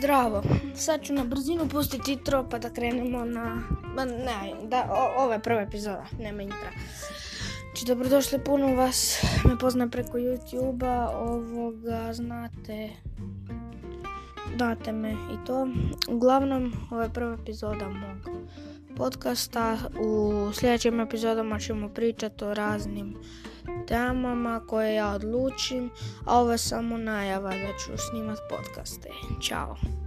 Zdravo, sad ću na brzinu pustiti intro pa da krenemo na... Ma ne, da, o, ovo je prva epizoda, nema intra. Znači, dobrodošli, puno vas me pozna preko YouTube-a, ovoga, znate, znate me i to. Uglavnom, ovo je prva epizoda mog podcasta. U sljedećim epizodama ćemo pričati o raznim temama koje ja odlučim, a ovo je samo najava da ću snimat podcaste. Ćao!